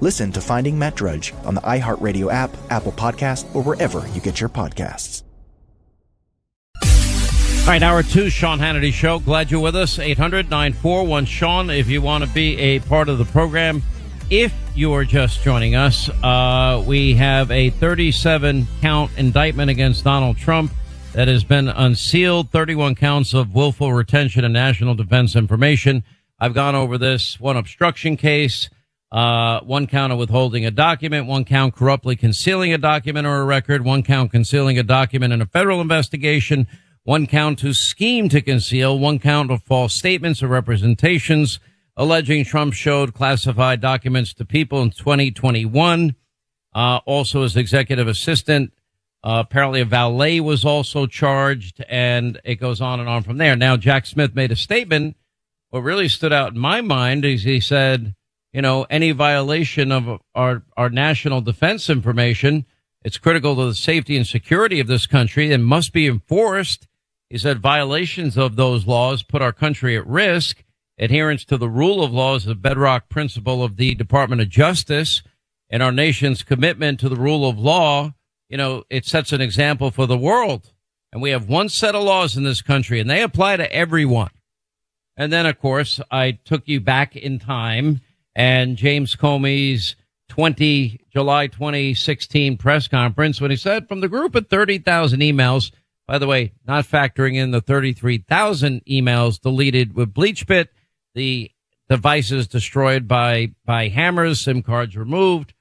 Listen to Finding Matt Drudge on the iHeartRadio app, Apple Podcast, or wherever you get your podcasts. All right, hour two, Sean Hannity Show. Glad you're with us. 800 941 Sean, if you want to be a part of the program. If you are just joining us, uh, we have a 37 count indictment against Donald Trump that has been unsealed, 31 counts of willful retention of national defense information. I've gone over this one obstruction case, uh, one count of withholding a document, one count corruptly concealing a document or a record, one count concealing a document in a federal investigation, one count to scheme to conceal, one count of false statements or representations alleging Trump showed classified documents to people in 2021. Uh, also, as executive assistant, uh, apparently a valet was also charged, and it goes on and on from there. Now, Jack Smith made a statement. What really stood out in my mind is he said, you know, any violation of our, our national defense information, it's critical to the safety and security of this country and must be enforced. He said violations of those laws put our country at risk. Adherence to the rule of law is the bedrock principle of the Department of Justice and our nation's commitment to the rule of law. You know, it sets an example for the world. And we have one set of laws in this country and they apply to everyone. And then, of course, I took you back in time and James Comey's 20, July 2016 press conference when he said from the group of 30,000 emails, by the way, not factoring in the 33,000 emails deleted with BleachBit, the devices destroyed by, by hammers, SIM cards removed.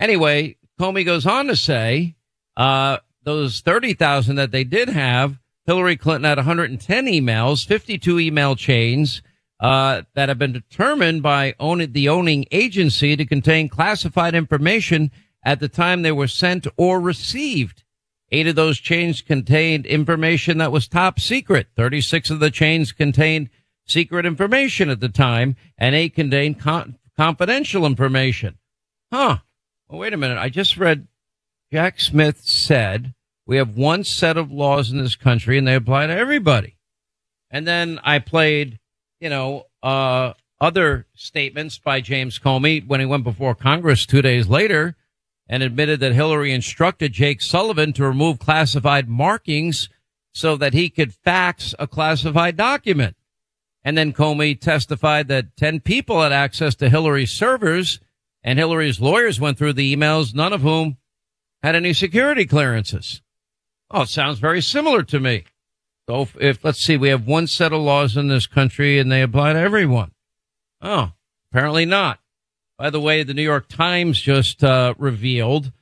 Anyway, Comey goes on to say, uh, those 30,000 that they did have, Hillary Clinton had 110 emails, 52 email chains, uh, that have been determined by own, the owning agency to contain classified information at the time they were sent or received. Eight of those chains contained information that was top secret. 36 of the chains contained secret information at the time, and eight contained con- confidential information. Huh. Well, wait a minute. I just read Jack Smith said we have one set of laws in this country and they apply to everybody. And then I played, you know, uh, other statements by James Comey when he went before Congress two days later and admitted that Hillary instructed Jake Sullivan to remove classified markings so that he could fax a classified document. And then Comey testified that 10 people had access to Hillary's servers and Hillary's lawyers went through the emails, none of whom had any security clearances. Oh, it sounds very similar to me. So if, if, let's see, we have one set of laws in this country and they apply to everyone. Oh, apparently not. By the way, the New York Times just uh, revealed.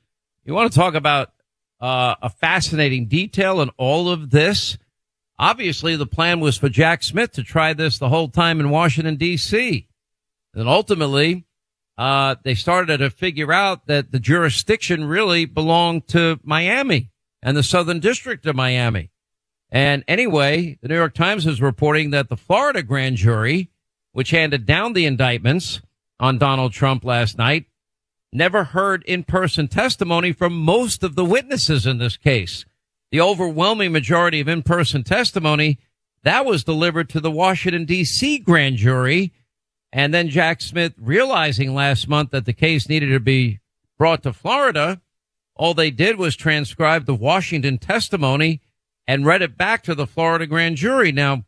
You want to talk about uh, a fascinating detail in all of this? Obviously, the plan was for Jack Smith to try this the whole time in Washington, D.C. And ultimately, uh, they started to figure out that the jurisdiction really belonged to Miami and the Southern District of Miami. And anyway, the New York Times is reporting that the Florida grand jury, which handed down the indictments on Donald Trump last night, never heard in person testimony from most of the witnesses in this case. The overwhelming majority of in person testimony that was delivered to the Washington D.C. grand jury. And then Jack Smith realizing last month that the case needed to be brought to Florida, all they did was transcribe the Washington testimony and read it back to the Florida grand jury. Now,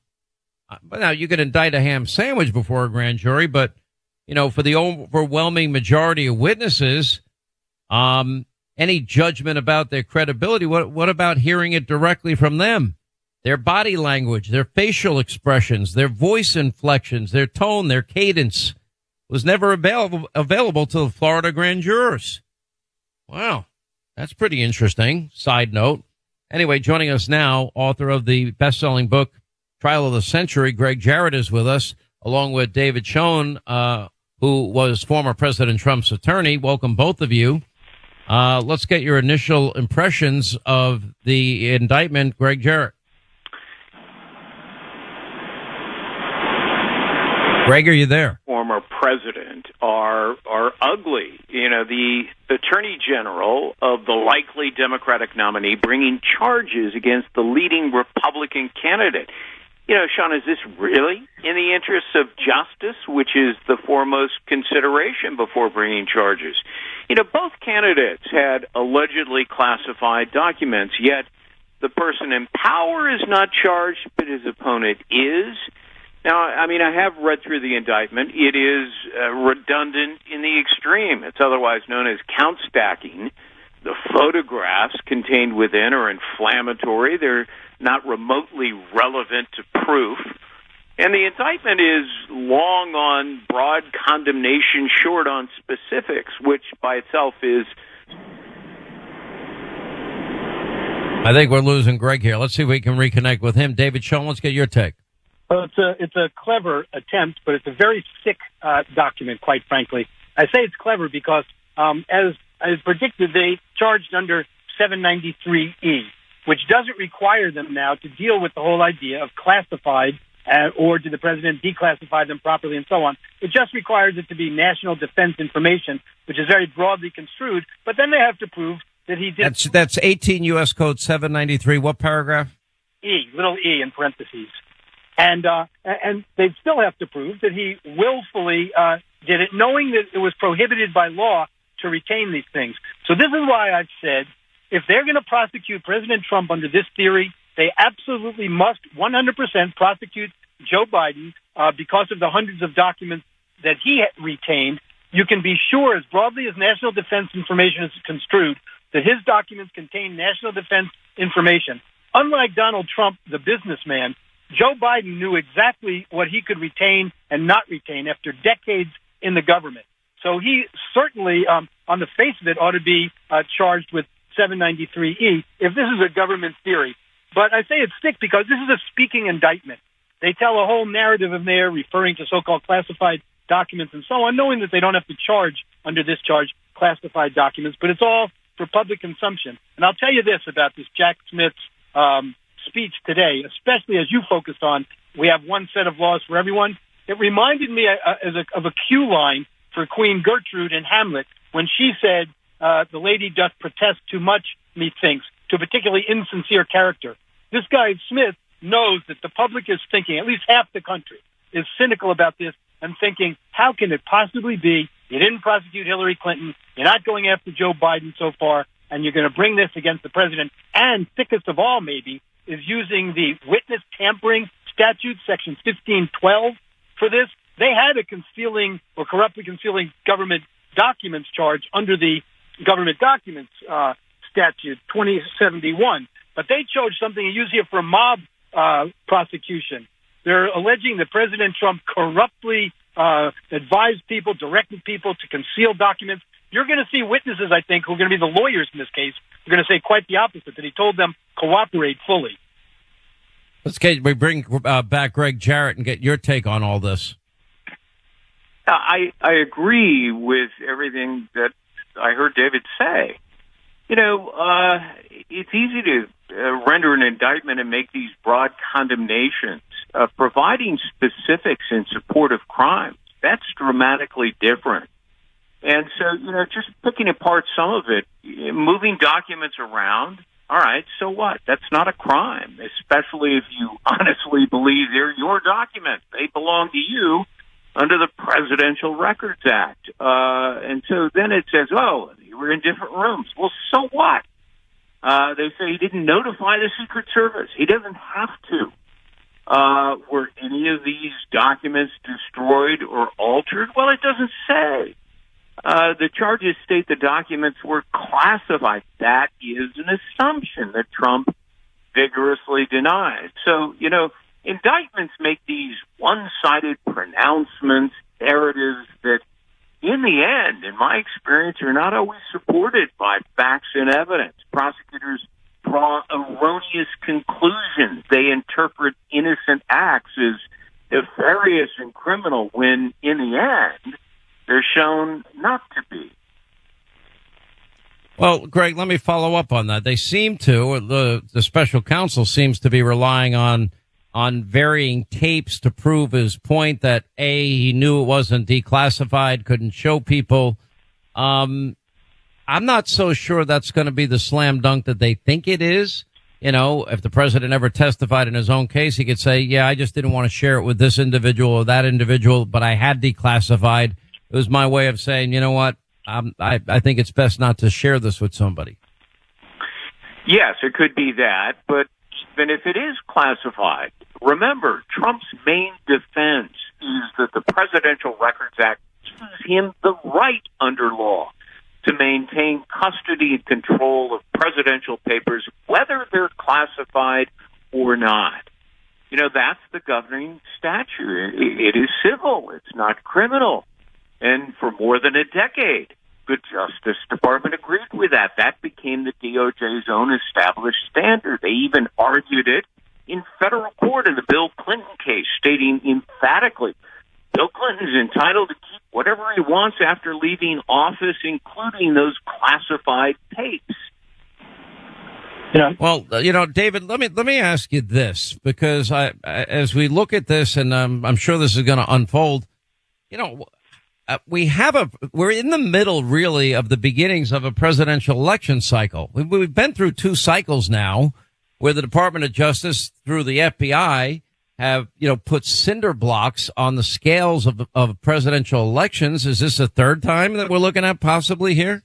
uh, now you can indict a ham sandwich before a grand jury, but you know, for the overwhelming majority of witnesses, um, any judgment about their credibility, what, what about hearing it directly from them? Their body language, their facial expressions, their voice inflections, their tone, their cadence was never available, available to the Florida grand jurors. Wow. That's pretty interesting. Side note. Anyway, joining us now, author of the best selling book, Trial of the Century, Greg Jarrett is with us, along with David Schoen, uh, who was former President Trump's attorney. Welcome, both of you. Uh, let's get your initial impressions of the indictment, Greg Jarrett. Gregg, are you there? Former president are are ugly. You know, the attorney general of the likely Democratic nominee bringing charges against the leading Republican candidate you know, Sean, is this really in the interests of justice, which is the foremost consideration before bringing charges? You know, both candidates had allegedly classified documents, yet the person in power is not charged, but his opponent is. Now, I mean, I have read through the indictment. It is uh, redundant in the extreme. It's otherwise known as count stacking. The photographs contained within are inflammatory. They're not remotely relevant to proof. And the indictment is long on broad condemnation, short on specifics, which by itself is. I think we're losing Greg here. Let's see if we can reconnect with him. David Schoen, let's get your take. Well, it's a it's a clever attempt, but it's a very sick uh, document, quite frankly. I say it's clever because, um, as as predicted, they charged under 793E which doesn't require them now to deal with the whole idea of classified uh, or did the president declassify them properly and so on. It just requires it to be national defense information, which is very broadly construed, but then they have to prove that he did. That's, that's 18 U.S. Code 793. What paragraph? E, little e in parentheses. And, uh, and they still have to prove that he willfully, uh, did it knowing that it was prohibited by law to retain these things. So this is why I've said if they're going to prosecute President Trump under this theory, they absolutely must 100% prosecute Joe Biden uh, because of the hundreds of documents that he retained. You can be sure, as broadly as national defense information is construed, that his documents contain national defense information. Unlike Donald Trump, the businessman, Joe Biden knew exactly what he could retain and not retain after decades in the government. So he certainly, um, on the face of it, ought to be uh, charged with 793E if this is a government theory. But I say it's thick because this is a speaking indictment. They tell a whole narrative in there referring to so-called classified documents and so on, knowing that they don't have to charge under this charge classified documents, but it's all for public consumption. And I'll tell you this about this Jack Smith's um, speech today, especially as you focused on we have one set of laws for everyone. It reminded me uh, a, of a cue line for Queen Gertrude in Hamlet when she said, uh, the lady doth protest too much, methinks, to a particularly insincere character. This guy, Smith, knows that the public is thinking, at least half the country is cynical about this and thinking, how can it possibly be you didn't prosecute Hillary Clinton, you're not going after Joe Biden so far, and you're going to bring this against the president, and thickest of all, maybe, is using the witness tampering statute, section 1512, for this. They had a concealing or corruptly concealing government documents charge under the government documents uh, statute 2071, but they chose something used here for mob uh, prosecution. They're alleging that President Trump corruptly uh, advised people, directed people to conceal documents. You're going to see witnesses, I think, who are going to be the lawyers in this case. Are going to say quite the opposite that he told them cooperate fully. Let's get we bring uh, back Greg Jarrett and get your take on all this. I I agree with everything that I heard David say. You know, uh, it's easy to uh, render an indictment and make these broad condemnations. Uh, providing specifics in support of crimes, that's dramatically different. And so, you know, just picking apart some of it, moving documents around, all right, so what? That's not a crime, especially if you honestly believe they're your documents. They belong to you under the Presidential Records Act. Uh, and so then it says, oh, you were in different rooms. Well, so what? Uh, they say he didn't notify the Secret Service. He doesn't have to. Uh, were any of these documents destroyed or altered? Well, it doesn't say. Uh, the charges state the documents were classified. That is an assumption that Trump vigorously denies. So, you know, indictments make these one-sided pronouncements, narratives that, in the end, in my experience, are not always supported by facts and evidence. Prosecutors draw erroneous conclusions. They interpret innocent acts as nefarious and criminal when, in the end, they're shown not to be. Well, Greg, let me follow up on that. They seem to the the special counsel seems to be relying on on varying tapes to prove his point that a he knew it wasn't declassified, couldn't show people. Um, I'm not so sure that's going to be the slam dunk that they think it is. You know, if the president ever testified in his own case, he could say, "Yeah, I just didn't want to share it with this individual or that individual, but I had declassified." It was my way of saying, you know what, I, I think it's best not to share this with somebody. Yes, it could be that, but even if it is classified, remember, Trump's main defense is that the Presidential Records Act gives him the right under law to maintain custody and control of presidential papers, whether they're classified or not. You know, that's the governing statute. It is civil, it's not criminal. And for more than a decade, the Justice Department agreed with that. That became the DOJ's own established standard. They even argued it in federal court in the Bill Clinton case, stating emphatically Bill Clinton is entitled to keep whatever he wants after leaving office, including those classified tapes. Yeah. Well, uh, you know, David, let me let me ask you this because I, as we look at this, and um, I'm sure this is going to unfold. You know, uh, we have a we're in the middle really of the beginnings of a presidential election cycle. We, we've been through two cycles now where the Department of Justice through the FBI have you know put cinder blocks on the scales of of presidential elections. Is this a third time that we're looking at possibly here?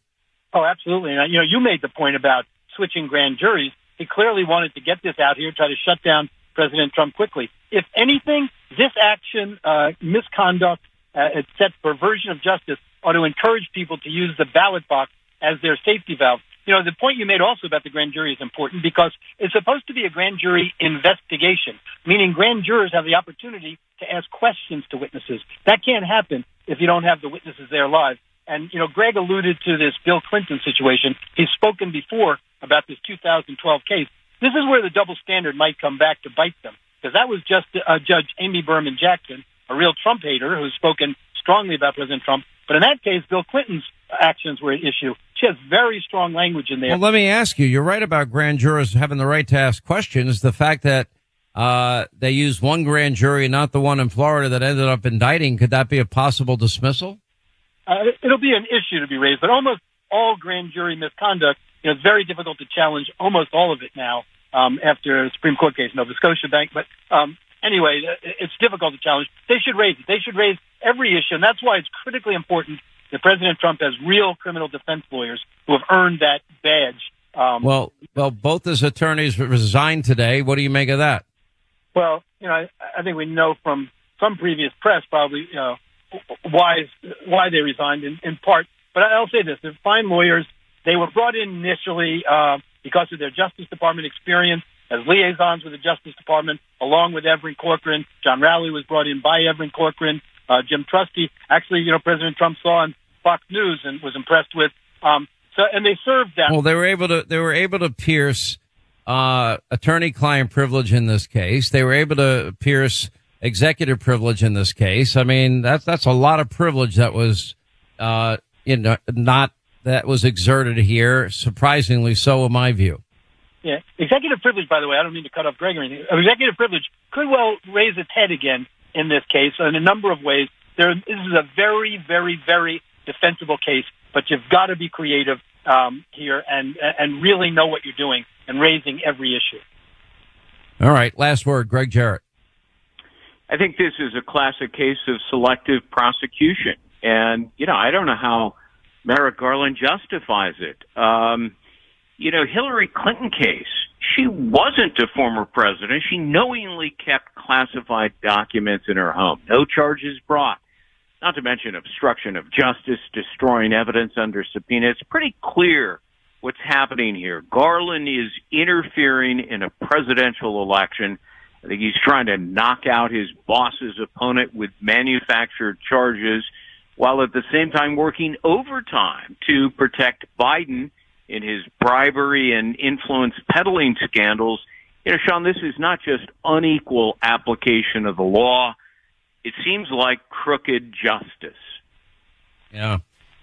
Oh, absolutely. And, you know, you made the point about switching grand juries. He clearly wanted to get this out here, try to shut down President Trump quickly. If anything, this action, uh, misconduct, uh, set perversion of justice ought to encourage people to use the ballot box as their safety valve. You know, the point you made also about the grand jury is important because it's supposed to be a grand jury investigation, meaning grand jurors have the opportunity to ask questions to witnesses. That can't happen if you don't have the witnesses there live. And, you know, Greg alluded to this Bill Clinton situation. He's spoken before about this 2012 case. This is where the double standard might come back to bite them because that was just uh, Judge Amy Berman Jackson a real Trump hater who's spoken strongly about President Trump. But in that case, Bill Clinton's actions were at issue. She has very strong language in there. Well, let me ask you. You're right about grand jurors having the right to ask questions. The fact that uh, they used one grand jury, not the one in Florida that ended up indicting, could that be a possible dismissal? Uh, it'll be an issue to be raised, but almost all grand jury misconduct, you know, it's very difficult to challenge almost all of it now um, after a Supreme Court case, Nova Scotia Bank. But um, anyway, uh, it's difficult to challenge. They should raise it. They should raise every issue, and that's why it's critically important that President Trump has real criminal defense lawyers who have earned that badge. Um, well, well, both his attorneys resigned today. What do you make of that? Well, you know, I, I think we know from some previous press probably you know, why why they resigned in, in part. But I'll say this: they're fine lawyers. They were brought in initially uh, because of their Justice Department experience as liaisons with the Justice Department, along with Evan Corcoran. John Rowley was brought in by Evan Corcoran. Uh, Jim Trusty, actually, you know, President Trump saw on Fox News and was impressed with. Um, so, and they served that. Well, they were able to. They were able to pierce uh, attorney-client privilege in this case. They were able to pierce executive privilege in this case. I mean, that's that's a lot of privilege that was, uh, you know, not that was exerted here. Surprisingly so, in my view. Yeah, executive privilege. By the way, I don't mean to cut off Greg or anything. Executive privilege could well raise its head again in this case in a number of ways. There, this is a very, very, very defensible case, but you've got to be creative um, here and and really know what you're doing and raising every issue. All right, last word, Greg Jarrett. I think this is a classic case of selective prosecution, and you know I don't know how Merrick Garland justifies it. Um, you know, Hillary Clinton case. She wasn't a former president. She knowingly kept classified documents in her home. No charges brought not to mention obstruction of justice, destroying evidence under subpoena. It's pretty clear what's happening here. Garland is interfering in a presidential election. I think he's trying to knock out his boss's opponent with manufactured charges while at the same time working overtime to protect Biden in his bribery and influence peddling scandals. You know, Sean, this is not just unequal application of the law it seems like crooked justice. Yeah.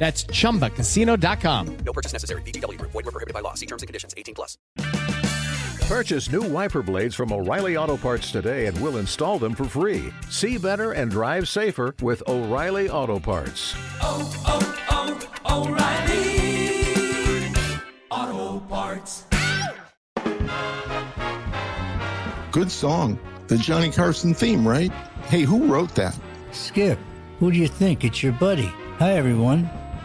That's ChumbaCasino.com. No purchase necessary. VGW. Void were prohibited by law. See terms and conditions. 18 plus. Purchase new wiper blades from O'Reilly Auto Parts today and we'll install them for free. See better and drive safer with O'Reilly Auto Parts. Oh, oh, oh, O'Reilly Auto Parts. Good song. The Johnny Carson theme, right? Hey, who wrote that? Skip, who do you think? It's your buddy. Hi, everyone.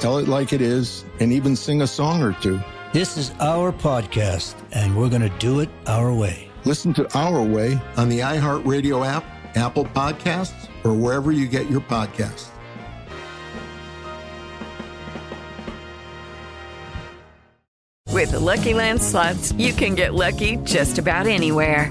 tell it like it is, and even sing a song or two. This is our podcast, and we're going to do it our way. Listen to Our Way on the iHeartRadio app, Apple Podcasts, or wherever you get your podcasts. With the Lucky Land slots, you can get lucky just about anywhere.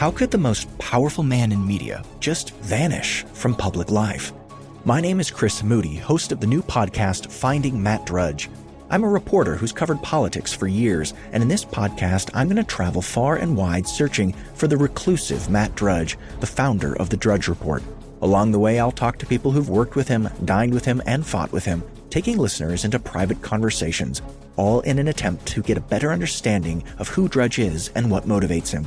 How could the most powerful man in media just vanish from public life? My name is Chris Moody, host of the new podcast Finding Matt Drudge. I'm a reporter who's covered politics for years, and in this podcast, I'm going to travel far and wide searching for the reclusive Matt Drudge, the founder of the Drudge Report. Along the way, I'll talk to people who've worked with him, dined with him, and fought with him. taking listeners into private conversations, all in an attempt to get a better understanding of who Drudge is and what motivates him.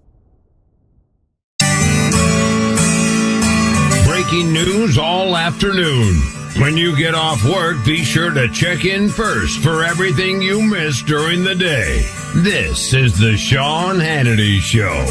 Breaking news all afternoon. When you get off work, be sure to check in first for everything you missed during the day. This is the Sean Hannity Show.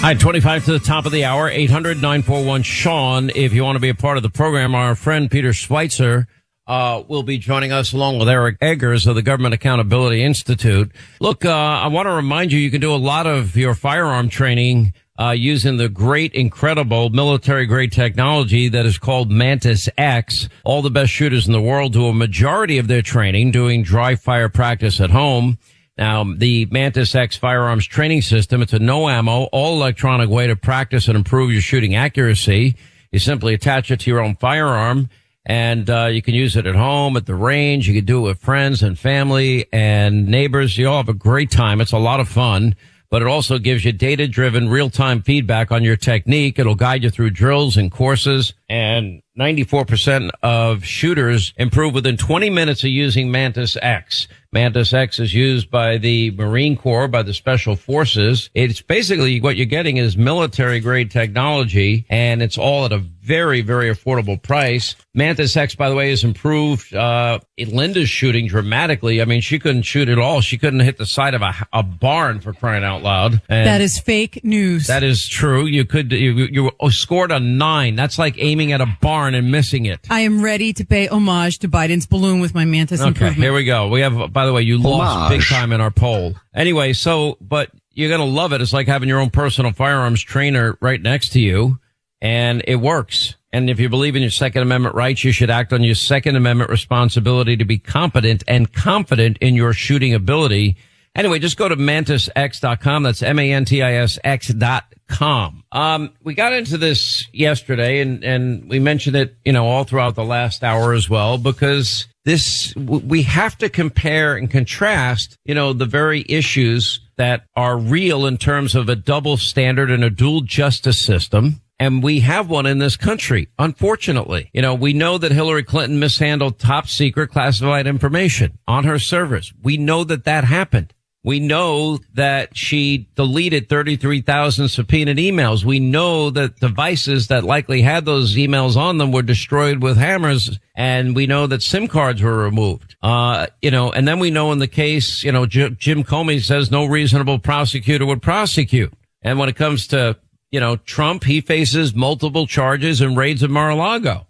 Hi, 25 to the top of the hour, 800 941 Sean. If you want to be a part of the program, our friend Peter Schweizer uh, will be joining us along with Eric Eggers of the Government Accountability Institute. Look, uh, I want to remind you, you can do a lot of your firearm training uh, using the great, incredible military grade technology that is called Mantis X. All the best shooters in the world do a majority of their training doing dry fire practice at home. Now, the Mantis X firearms training system, it's a no ammo, all electronic way to practice and improve your shooting accuracy. You simply attach it to your own firearm and uh, you can use it at home, at the range. You can do it with friends and family and neighbors. You all have a great time. It's a lot of fun, but it also gives you data driven real time feedback on your technique. It'll guide you through drills and courses and 94% of shooters improve within 20 minutes of using Mantis X. Mantis X is used by the Marine Corps, by the Special Forces. It's basically what you're getting is military grade technology and it's all at a very, very affordable price. Mantis X, by the way, has improved, uh, Linda's shooting dramatically. I mean, she couldn't shoot at all. She couldn't hit the side of a, a barn for crying out loud. And that is fake news. That is true. You could, you, you scored a nine. That's like aiming at a barn and missing it. I am ready to pay homage to Biden's balloon with my Mantis Okay, improvement. here we go. We have, by the way, you lost big time in our poll. Anyway, so, but you're going to love it. It's like having your own personal firearms trainer right next to you and it works. And if you believe in your Second Amendment rights, you should act on your Second Amendment responsibility to be competent and confident in your shooting ability. Anyway, just go to mantisx.com. That's M-A-N-T-I-S-X dot com. Um, we got into this yesterday and, and we mentioned it, you know, all throughout the last hour as well, because this, we have to compare and contrast, you know, the very issues that are real in terms of a double standard and a dual justice system. And we have one in this country, unfortunately. You know, we know that Hillary Clinton mishandled top secret classified information on her servers. We know that that happened. We know that she deleted 33,000 subpoenaed emails. We know that devices that likely had those emails on them were destroyed with hammers. And we know that SIM cards were removed. Uh, you know, and then we know in the case, you know, J- Jim Comey says no reasonable prosecutor would prosecute. And when it comes to, you know, Trump, he faces multiple charges and raids of Mar-a-Lago.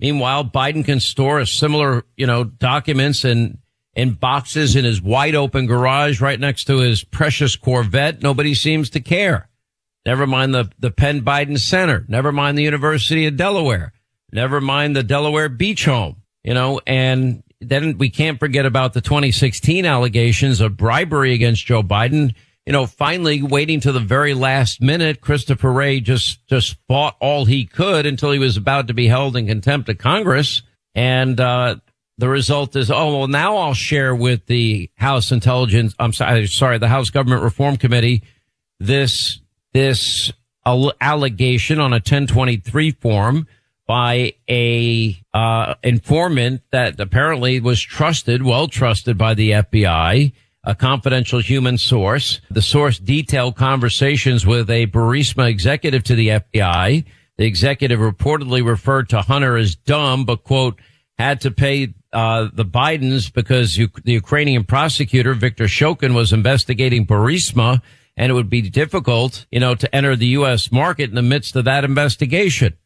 Meanwhile, Biden can store a similar, you know, documents in, in boxes in his wide open garage right next to his precious Corvette. Nobody seems to care. Never mind the, the Penn Biden Center. Never mind the University of Delaware. Never mind the Delaware Beach Home, you know, and then we can't forget about the 2016 allegations of bribery against Joe Biden. You know, finally waiting to the very last minute, Christopher Wray just, just fought all he could until he was about to be held in contempt of Congress. And, uh, the result is, oh, well, now I'll share with the House Intelligence, I'm sorry, sorry, the House Government Reform Committee, this, this allegation on a 1023 form by a, uh, informant that apparently was trusted, well trusted by the FBI, a confidential human source. The source detailed conversations with a Burisma executive to the FBI. The executive reportedly referred to Hunter as dumb, but quote, had to pay uh, the Bidens because the Ukrainian prosecutor Victor Shokin was investigating Burisma, and it would be difficult, you know, to enter the U.S. market in the midst of that investigation.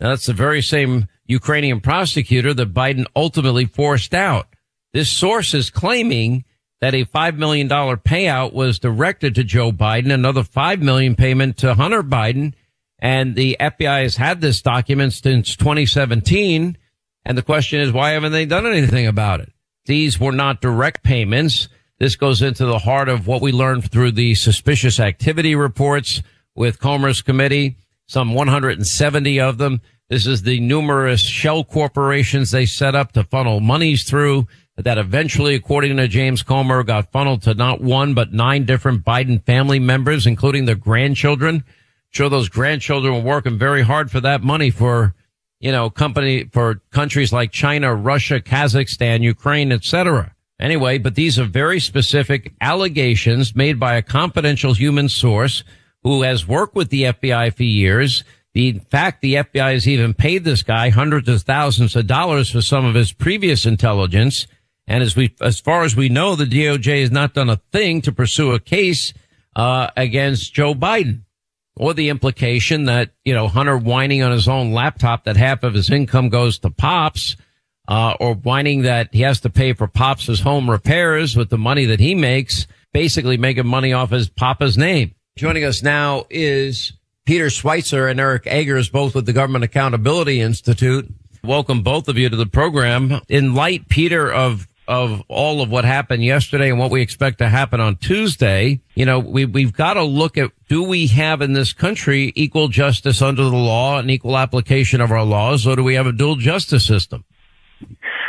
Now, that's the very same Ukrainian prosecutor that Biden ultimately forced out. This source is claiming that a $5 million payout was directed to Joe Biden, another 5 million payment to Hunter Biden. And the FBI has had this document since 2017. And the question is, why haven't they done anything about it? these were not direct payments. This goes into the heart of what we learned through the suspicious activity reports with Comer's committee, some 170 of them. This is the numerous shell corporations they set up to funnel monies through that eventually, according to James Comer, got funneled to not one, but nine different Biden family members, including their grandchildren. Sure, those grandchildren were working very hard for that money for, you know, company, for countries like China, Russia, Kazakhstan, Ukraine, etc. Anyway, but these are very specific allegations made by a confidential human source who has worked with the FBI for years. The in fact, the FBI has even paid this guy hundreds of thousands of dollars for some of his previous intelligence. And as we, as far as we know, the DOJ has not done a thing to pursue a case uh, against Joe Biden, or the implication that you know Hunter whining on his own laptop that half of his income goes to Pops, uh, or whining that he has to pay for Pops' home repairs with the money that he makes, basically making money off his Papa's name. Joining us now is Peter Schweizer and Eric Eggers, both with the Government Accountability Institute. Welcome both of you to the program. In light, Peter, of of all of what happened yesterday and what we expect to happen on Tuesday, you know, we, we've got to look at do we have in this country equal justice under the law and equal application of our laws, or do we have a dual justice system?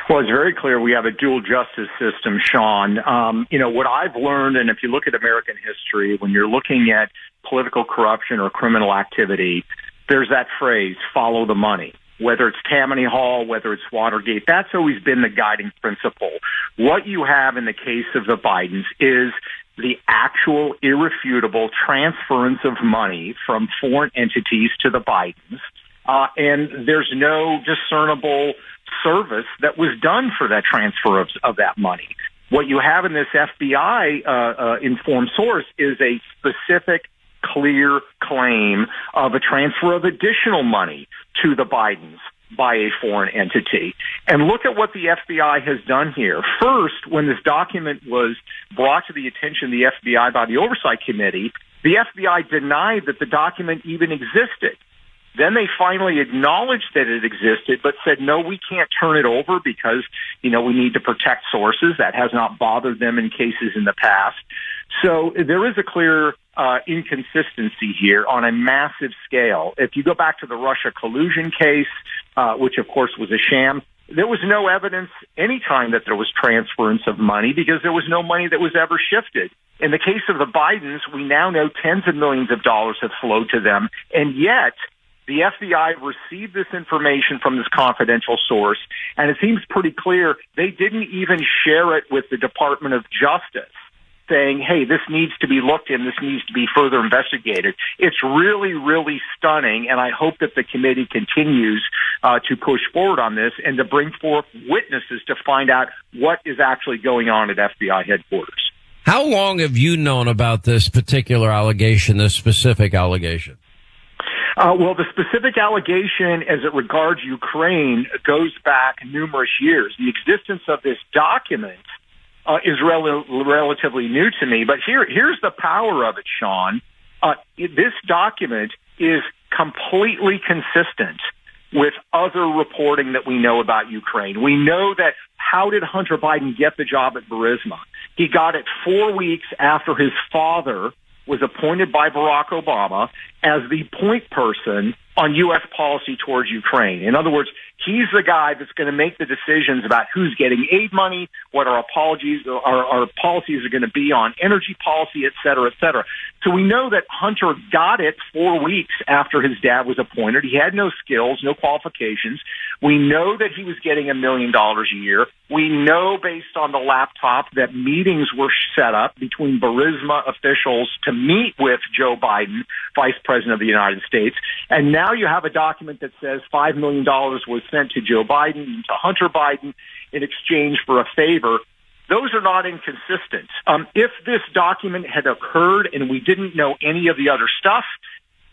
Well, it's very clear we have a dual justice system, Sean. Um, you know, what I've learned, and if you look at American history, when you're looking at political corruption or criminal activity, there's that phrase, follow the money whether it's Tammany Hall, whether it's Watergate, that's always been the guiding principle. What you have in the case of the Bidens is the actual irrefutable transference of money from foreign entities to the Bidens. Uh, and there's no discernible service that was done for that transfer of, of that money. What you have in this FBI uh, uh, informed source is a specific clear claim of a transfer of additional money to the Bidens by a foreign entity. And look at what the FBI has done here. First, when this document was brought to the attention of the FBI by the Oversight Committee, the FBI denied that the document even existed. Then they finally acknowledged that it existed, but said, no, we can't turn it over because, you know, we need to protect sources. That has not bothered them in cases in the past. So there is a clear uh, inconsistency here on a massive scale. If you go back to the Russia collusion case, uh, which of course was a sham, there was no evidence any time that there was transference of money because there was no money that was ever shifted. In the case of the Bidens, we now know tens of millions of dollars have flowed to them, and yet the FBI received this information from this confidential source, and it seems pretty clear they didn't even share it with the Department of Justice saying, hey, this needs to be looked in, this needs to be further investigated. It's really, really stunning, and I hope that the committee continues uh, to push forward on this and to bring forth witnesses to find out what is actually going on at FBI headquarters. How long have you known about this particular allegation, this specific allegation? Uh, well, the specific allegation as it regards Ukraine goes back numerous years. The existence of this document uh, is rel- relatively new to me, but here, here's the power of it, Sean. Uh, this document is completely consistent with other reporting that we know about Ukraine. We know that how did Hunter Biden get the job at Burisma? He got it four weeks after his father was appointed by Barack Obama as the point person on U.S. policy towards Ukraine. In other words, he's the guy that's going to make the decisions about who's getting aid money, what our apologies, our, our policies are going to be on energy policy, et cetera, et cetera. So we know that Hunter got it four weeks after his dad was appointed. He had no skills, no qualifications. We know that he was getting a million dollars a year. We know based on the laptop that meetings were set up between Burisma officials to meet with Joe Biden, Vice President of the United States. And now you have a document that says $5 million was sent to Joe Biden to Hunter Biden in exchange for a favor. Those are not inconsistent. Um, if this document had occurred and we didn't know any of the other stuff,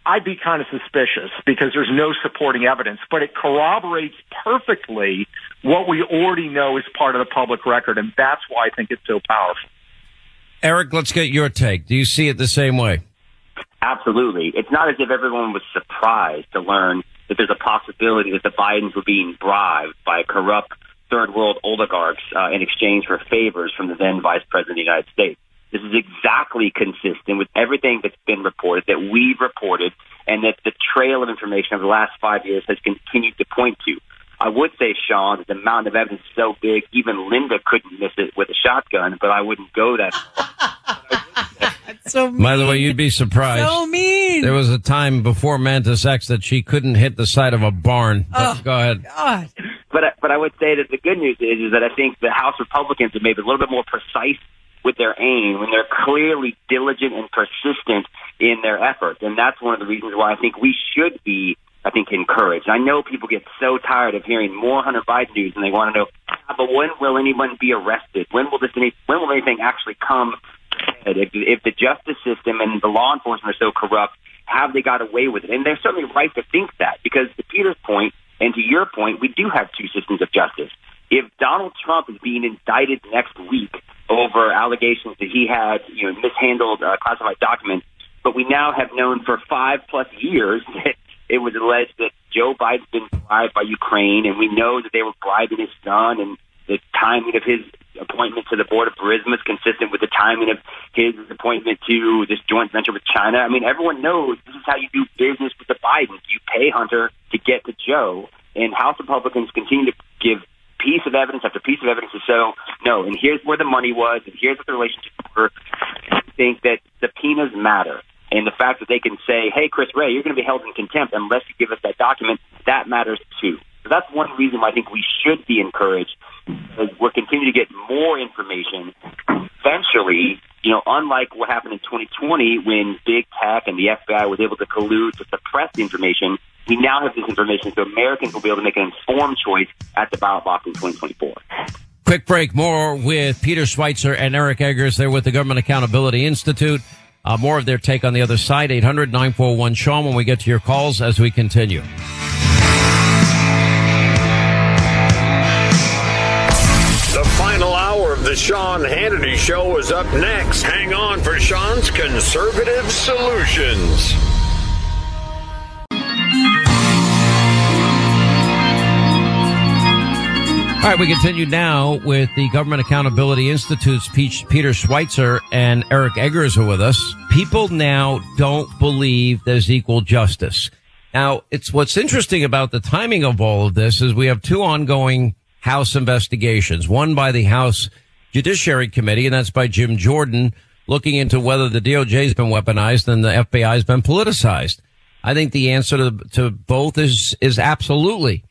I'd be kind of suspicious because there's no supporting evidence, but it corroborates perfectly what we already know is part of the public record, and that's why I think it's so powerful. Eric, let's get your take. Do you see it the same way? Absolutely. It's not as if everyone was surprised to learn that there's a possibility that the Bidens were being bribed by a corrupt third world oligarchs uh, in exchange for favors from the then Vice President of the United States. This is exactly consistent with everything that's been reported, that we've reported, and that the trail of information over the last five years has continued to point to. I would say, Sean, that the amount of evidence is so big, even Linda couldn't miss it with a shotgun, but I wouldn't go that far. so By the way, you'd be surprised. So mean. There was a time before Mantis X that she couldn't hit the side of a barn. But Oh, go ahead. God. But but I would say that the good news is is that I think the House Republicans have maybe a little bit more precise with their aim when they're clearly diligent and persistent in their efforts, and that's one of the reasons why I think we should be. I think encouraged. I know people get so tired of hearing more Hunter Biden news, and they want to know, "Ah, but when will anyone be arrested? When will this? Any, when will anything actually come? If, if the justice system and the law enforcement are so corrupt, have they got away with it? And they're certainly right to think that, because to Peter's point and to your point, we do have two systems of justice. If Donald Trump is being indicted next week over allegations that he had, you know, mishandled uh, classified documents, but we now have known for five plus years that it was alleged that Joe Biden's been bribed by Ukraine, and we know that they were bribing his son, and the timing of his appointment to the board of Burisma is consistent with the timing of his appointment to this joint venture with China. I mean, everyone knows this is how you do business with the Bidens. You pay Hunter to get to Joe, and House Republicans continue to give piece of evidence after piece of evidence to show no, and here's where the money was, and here's what the relationships were. Think that subpoenas matter. And the fact that they can say, hey, Chris Wray, you're going to be held in contempt unless you give us that document, that matters too. So that's one reason why I think we should be encouraged because we're continuing to get more information. Eventually, you know, unlike what happened in 2020 when big tech and the FBI was able to collude to suppress the information, we now have this information so Americans will be able to make an informed choice at the ballot box in 2024. Quick break. More with Peter Schweizer and Eric Eggers. They're with the Government Accountability Institute. Uh, more of their take on the other side. 800 941 Sean when we get to your calls as we continue. Sean Hannity Show is up next. Hang on for Sean's conservative solutions. All right, we continue now with the Government Accountability Institute's Peter Schweizer and Eric Eggers are with us. People now don't believe there's equal justice. Now, it's what's interesting about the timing of all of this is we have two ongoing House investigations, one by the House Judiciary Committee, and that's by Jim Jordan, looking into whether the DOJ has been weaponized and the FBI has been politicized. I think the answer to, to both is, is absolutely.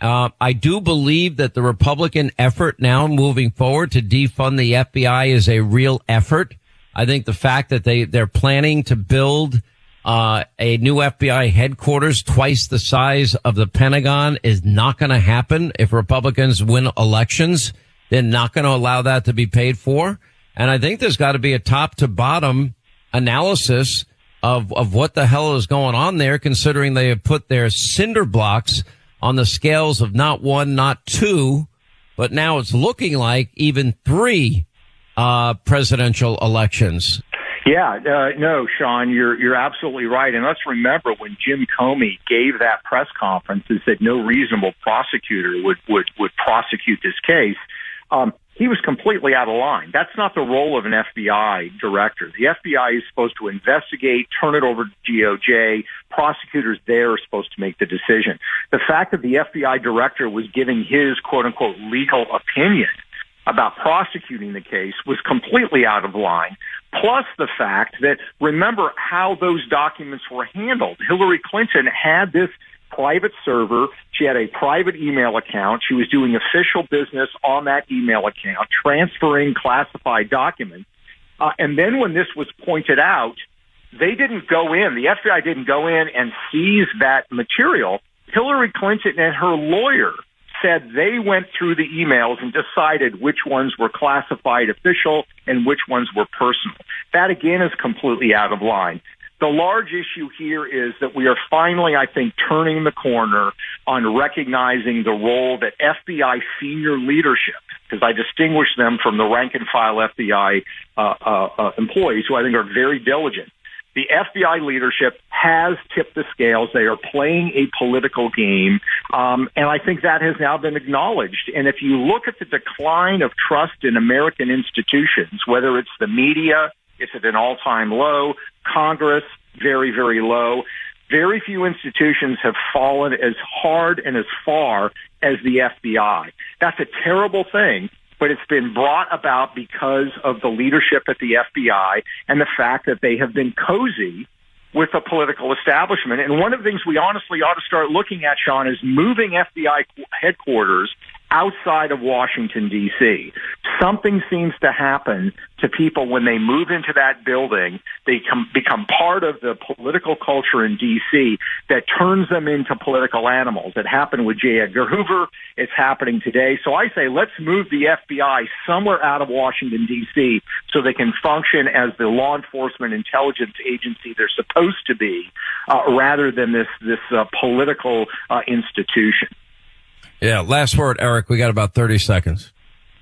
Uh, I do believe that the Republican effort now moving forward to defund the FBI is a real effort. I think the fact that they, they're planning to build, uh, a new FBI headquarters twice the size of the Pentagon is not going to happen if Republicans win elections. They're not going to allow that to be paid for. And I think there's got to be a top to bottom analysis of, of what the hell is going on there, considering they have put their cinder blocks on the scales of not one, not two, but now it's looking like even three uh, presidential elections. Yeah, uh, no, Sean, you're you're absolutely right. And let's remember when Jim Comey gave that press conference and said no reasonable prosecutor would would would prosecute this case. Um, he was completely out of line. That's not the role of an FBI director. The FBI is supposed to investigate, turn it over to DOJ. Prosecutors there are supposed to make the decision. The fact that the FBI director was giving his quote unquote legal opinion about prosecuting the case was completely out of line. Plus the fact that remember how those documents were handled. Hillary Clinton had this private server. She had a private email account. She was doing official business on that email account, transferring classified documents. Uh, and then when this was pointed out, they didn't go in, the FBI didn't go in and seize that material. Hillary Clinton and her lawyer said they went through the emails and decided which ones were classified official and which ones were personal. That again is completely out of line. The large issue here is that we are finally, I think, turning the corner on recognizing the role that FBI senior leadership, because I distinguish them from the rank and file FBI uh, uh, uh, employees who I think are very diligent. the FBI leadership has tipped the scales. They are playing a political game, um, and I think that has now been acknowledged. And if you look at the decline of trust in American institutions, whether it's the media, it's at an all-time low, Congress, very, very low. Very few institutions have fallen as hard and as far as the FBI. That's a terrible thing, but it's been brought about because of the leadership at the FBI and the fact that they have been cozy with the political establishment. And one of the things we honestly ought to start looking at, Sean, is moving FBI headquarters outside of Washington, D.C. Something seems to happen to people when they move into that building. They com- become part of the political culture in D.C. that turns them into political animals. It happened with J. Edgar Hoover. It's happening today. So I say let's move the FBI somewhere out of Washington, D.C. so they can function as the law enforcement intelligence agency they're supposed to be uh, rather than this, this uh, political uh, institution. Yeah, last word, Eric. We got about 30 seconds.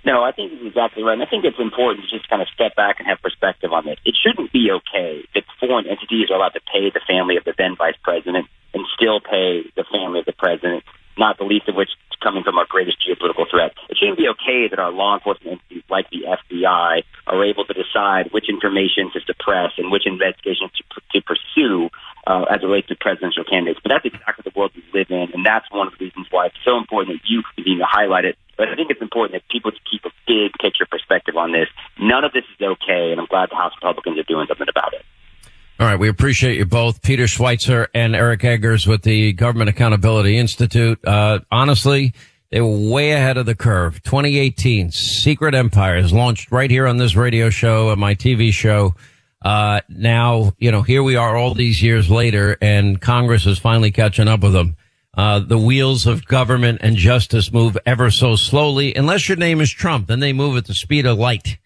No, I think he's exactly right. And I think it's important to just kind of step back and have perspective on this. It shouldn't be okay that foreign entities are allowed to pay the family of the then vice president and still pay the family of the president, not the least of which is coming from our greatest geopolitical threat. It shouldn't be okay that our law enforcement entities like the FBI are able to decide which information to suppress and which investigations to, to pursue uh, as it relates to presidential candidates. But that's exactly the world we live in, and that's one of the reasons why it's so important that you continue to highlight it. But I think it's important that people keep a big picture perspective on this. None of this is okay, and I'm glad the House Republicans are doing something about it. All right, we appreciate you both, Peter Schweizer and Eric Eggers with the Government Accountability Institute. Uh, honestly, they were way ahead of the curve. 2018, Secret Empires launched right here on this radio show, and my TV show. Uh, now, you know, here we are all these years later and Congress is finally catching up with them. Uh, the wheels of government and justice move ever so slowly, unless your name is Trump, then they move at the speed of light.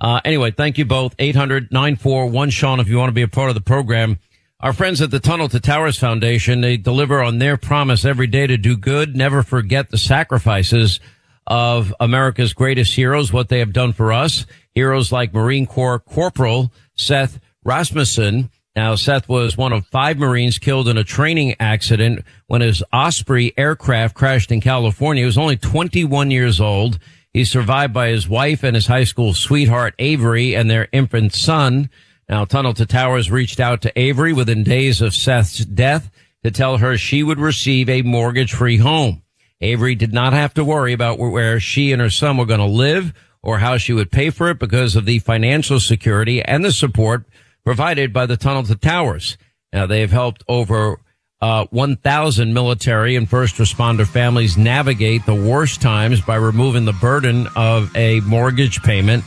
Uh, anyway, thank you both. 800-941 Sean, if you want to be a part of the program. Our friends at the Tunnel to Towers Foundation, they deliver on their promise every day to do good, never forget the sacrifices of America's greatest heroes, what they have done for us. Heroes like Marine Corps Corporal Seth Rasmussen. Now, Seth was one of five Marines killed in a training accident when his Osprey aircraft crashed in California. He was only 21 years old. He's survived by his wife and his high school sweetheart, Avery, and their infant son. Now, Tunnel to Towers reached out to Avery within days of Seth's death to tell her she would receive a mortgage free home. Avery did not have to worry about where she and her son were going to live or how she would pay for it because of the financial security and the support provided by the Tunnel to Towers. Now, they have helped over uh, 1,000 military and first responder families navigate the worst times by removing the burden of a mortgage payment.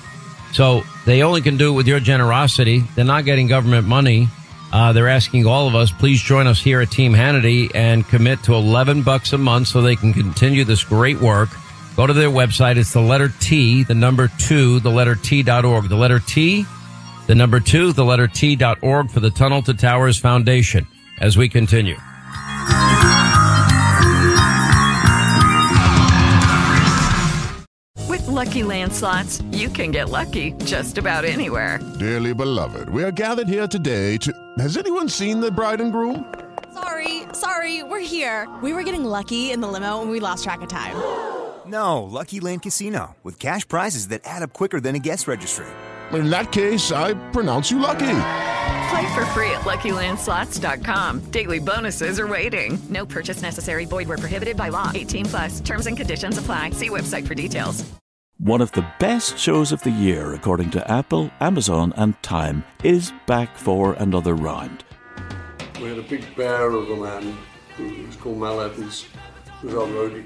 So they only can do it with your generosity. They're not getting government money. Uh, they're asking all of us, please join us here at Team Hannity and commit to 11 bucks a month so they can continue this great work. Go to their website. It's the letter T, the number two, the letter T dot org. The letter T, the number two, the letter T dot org for the Tunnel to Towers Foundation as we continue. With Lucky Land slots, you can get lucky just about anywhere. Dearly beloved, we are gathered here today to. Has anyone seen the bride and groom? Sorry, sorry, we're here. We were getting lucky in the limo and we lost track of time. No, Lucky Land Casino, with cash prizes that add up quicker than a guest registry. In that case, I pronounce you lucky. Play for free at LuckyLandSlots.com. Daily bonuses are waiting. No purchase necessary. Void where prohibited by law. 18 plus. Terms and conditions apply. See website for details. One of the best shows of the year, according to Apple, Amazon, and Time, is back for another round. We had a big bear of a man who was called Mal Evans, who was our roadie.